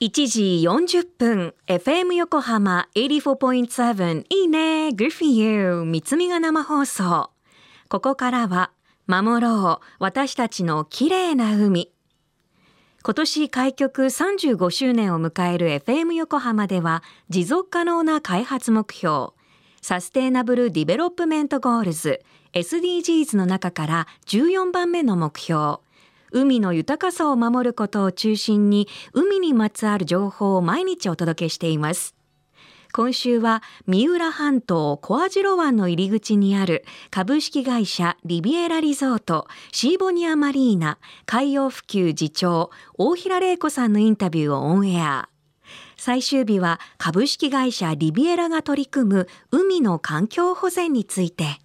1時40分 FM 横浜84.7いいね Good for you 三つみが生放送。ここからは守ろう私たちの綺麗な海。今年開局35周年を迎える FM 横浜では持続可能な開発目標 Sustainable Development Goals SDGs の中から14番目の目標海の豊かさを守ることを中心に海にまつわる情報を毎日お届けしています。今週は三浦半島小網代湾の入り口にある株式会社リビエラリゾートシーボニアマリーナ海洋普及次長大平玲子さんのインタビューをオンエア。最終日は株式会社リビエラが取り組む海の環境保全について。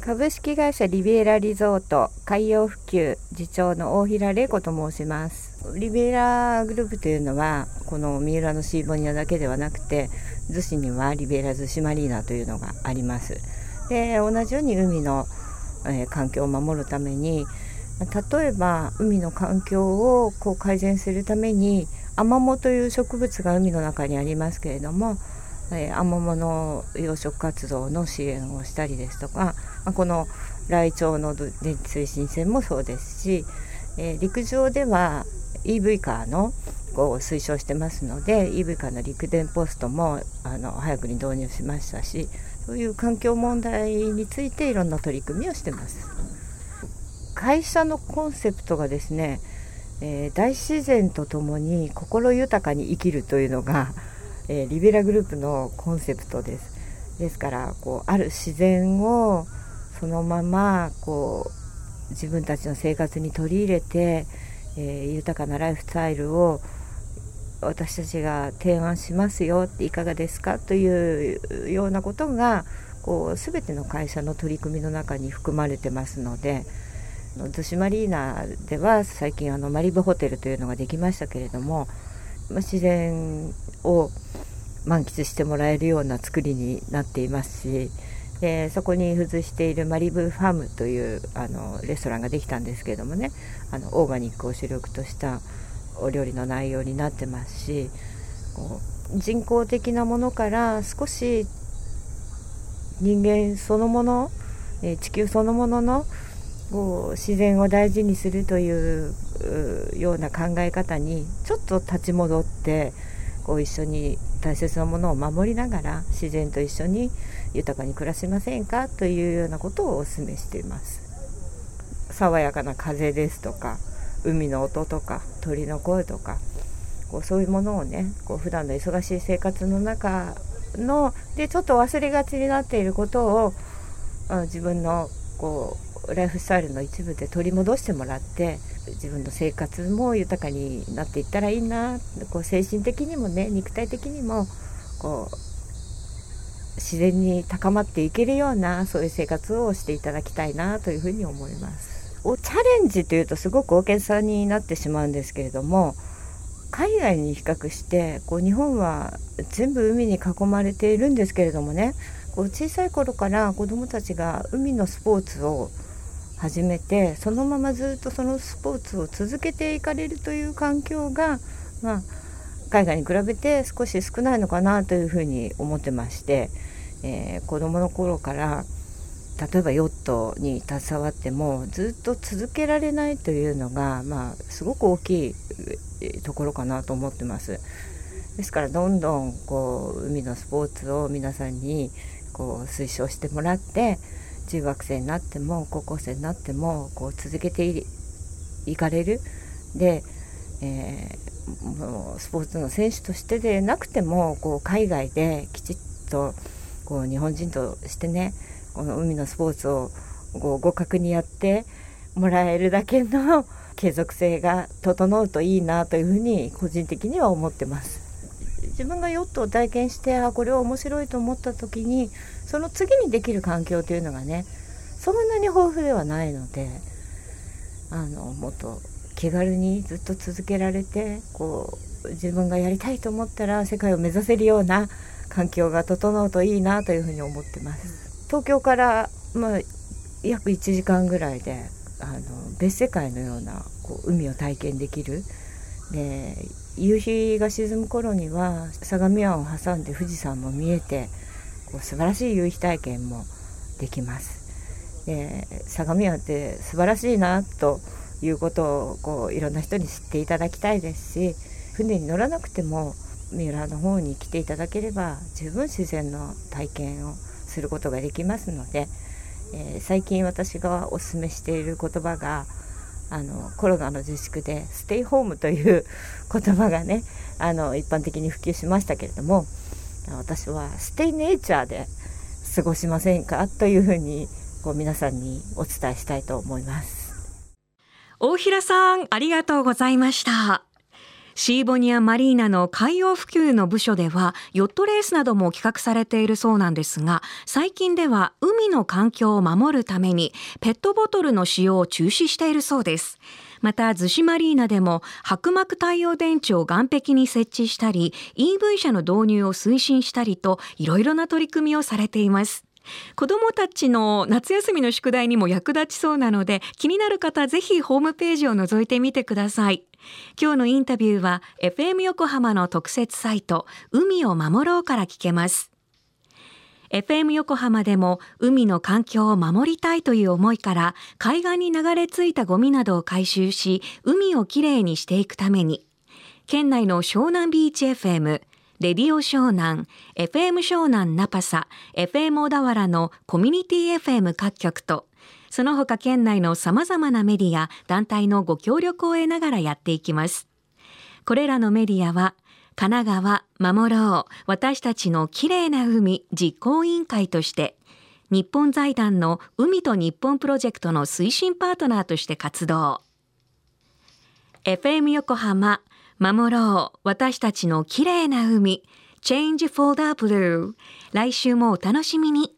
株式会社リビエラリゾート海洋普及次長の大平玲子と申します。リビエラグループというのはこの三浦のシーボニアだけではなくて逗子にはリビエラ逗子マリーナというのがあります。で同じように海の、えー、環境を守るために例えば海の環境をこう改善するためにアマモという植物が海の中にありますけれどもえー、アマモの養殖活動の支援をしたりですとか、まあ、このライチョウの電気推進線もそうですし、えー、陸上では EV カーのこう推奨してますので EV カーの陸電ポストもあの早くに導入しましたしそういう環境問題についていろんな取り組みをしてます。会社のコンセプトがですね、えー、大自然とともに心豊かに生きるというのがえー、リベラグループのコンセプトです。ですからこうある自然をそのままこう自分たちの生活に取り入れて、えー、豊かなライフスタイルを私たちが提案しますよっていかがですか？というようなことがこう全ての会社の取り組みの中に含まれてますので逗子マリーナでは最近あのマリブホテルというのができましたけれども自然を満喫してもらえるような作りになっていますしでそこに付随しているマリブファームというあのレストランができたんですけどもねあのオーガニックを主力としたお料理の内容になってますしこう人工的なものから少し人間そのもの、地球そのもののこう自然を大事にするというような考え方にちょっと立ち戻ってこう一緒に大切なものを守りながら自然と一緒に豊かに暮らしませんかというようなことをお勧めしています。爽やかな風ですとか海の音とか鳥の声とかこうそういうものをねこう普段の忙しい生活の中のでちょっと忘れがちになっていることを自分のこうライフスタイルの一部で取り戻してもらって自分の生活も豊かになっていったらいいなこう精神的にもね肉体的にもこう自然に高まっていけるようなそういう生活をしていただきたいなというふうに思います。おチャレンジというとすごく大げさになってしまうんですけれども海外に比較してこう日本は全部海に囲まれているんですけれどもねこう小さい頃から子どもたちが海のスポーツを始めてそのままずっとそのスポーツを続けていかれるという環境が、まあ、海外に比べて少し少ないのかなというふうに思ってまして、えー、子どもの頃から例えばヨットに携わってもずっと続けられないというのが、まあ、すごく大きいところかなと思ってます。ですからどんどんこう海のスポーツを皆さんにこう推奨してもらって中学生になっても高校生になってもこう続けていかれるで、えー、もうスポーツの選手としてでなくてもこう海外できちっとこう日本人としてねこの海のスポーツをこう互角にやってもらえるだけの継続性が整うといいなというふうに個人的には思ってます。自分がヨットを体験してあこれは面白いと思った時にその次にできる環境というのがねそんなに豊富ではないのであのもっと気軽にずっと続けられてこう自分がやりたいと思ったら世界を目指せるような環境が整うといいなというふうに思ってます。東京から、まあ、約1時間ぐらいであの別世界のようなこう海を体験できるで夕日が沈む頃には相模湾を挟んで富士山も見えてこう素晴らしい夕日体験もできます。で相模湾って素晴らしいなということをこういろんな人に知っていただきたいですし船に乗らなくても三浦の方に来ていただければ十分自然の体験をすることができますので、えー、最近私がお勧めしている言葉があのコロナの自粛でステイホームという言葉がねあの一般的に普及しましたけれども私はステイネイチャーで過ごしませんかというふうにこう皆さんにお伝えしたいと思います。大平さんありがとうございました。シーボニアマリーナの海洋普及の部署ではヨットレースなども企画されているそうなんですが最近では海の環境を守るためにペットボトルの使用を中止しているそうです。また逗子マリーナでも白膜太陽電池を岸壁に設置したり EV 車の導入を推進したりといろいろな取り組みをされています。子どもたちの夏休みの宿題にも役立ちそうなので気になる方ぜひホームページを覗いてみてください。今日のインタビューは FM 横浜の特設サイト海を守ろうから聞けます。FM 横浜でも海の環境を守りたいという思いから海岸に流れ着いたゴミなどを回収し海をきれいにしていくために県内の湘南ビーチ FM レディオ湘南、FM 湘南ナパサ、FM 小田原のコミュニティ FM 各局と、その他県内の様々なメディア、団体のご協力を得ながらやっていきます。これらのメディアは、神奈川守ろう私たちのきれいな海実行委員会として日本財団の海と日本プロジェクトの推進パートナーとして活動。FM 横浜守ろう私たちの綺麗な海 Change for the Blue 来週もお楽しみに。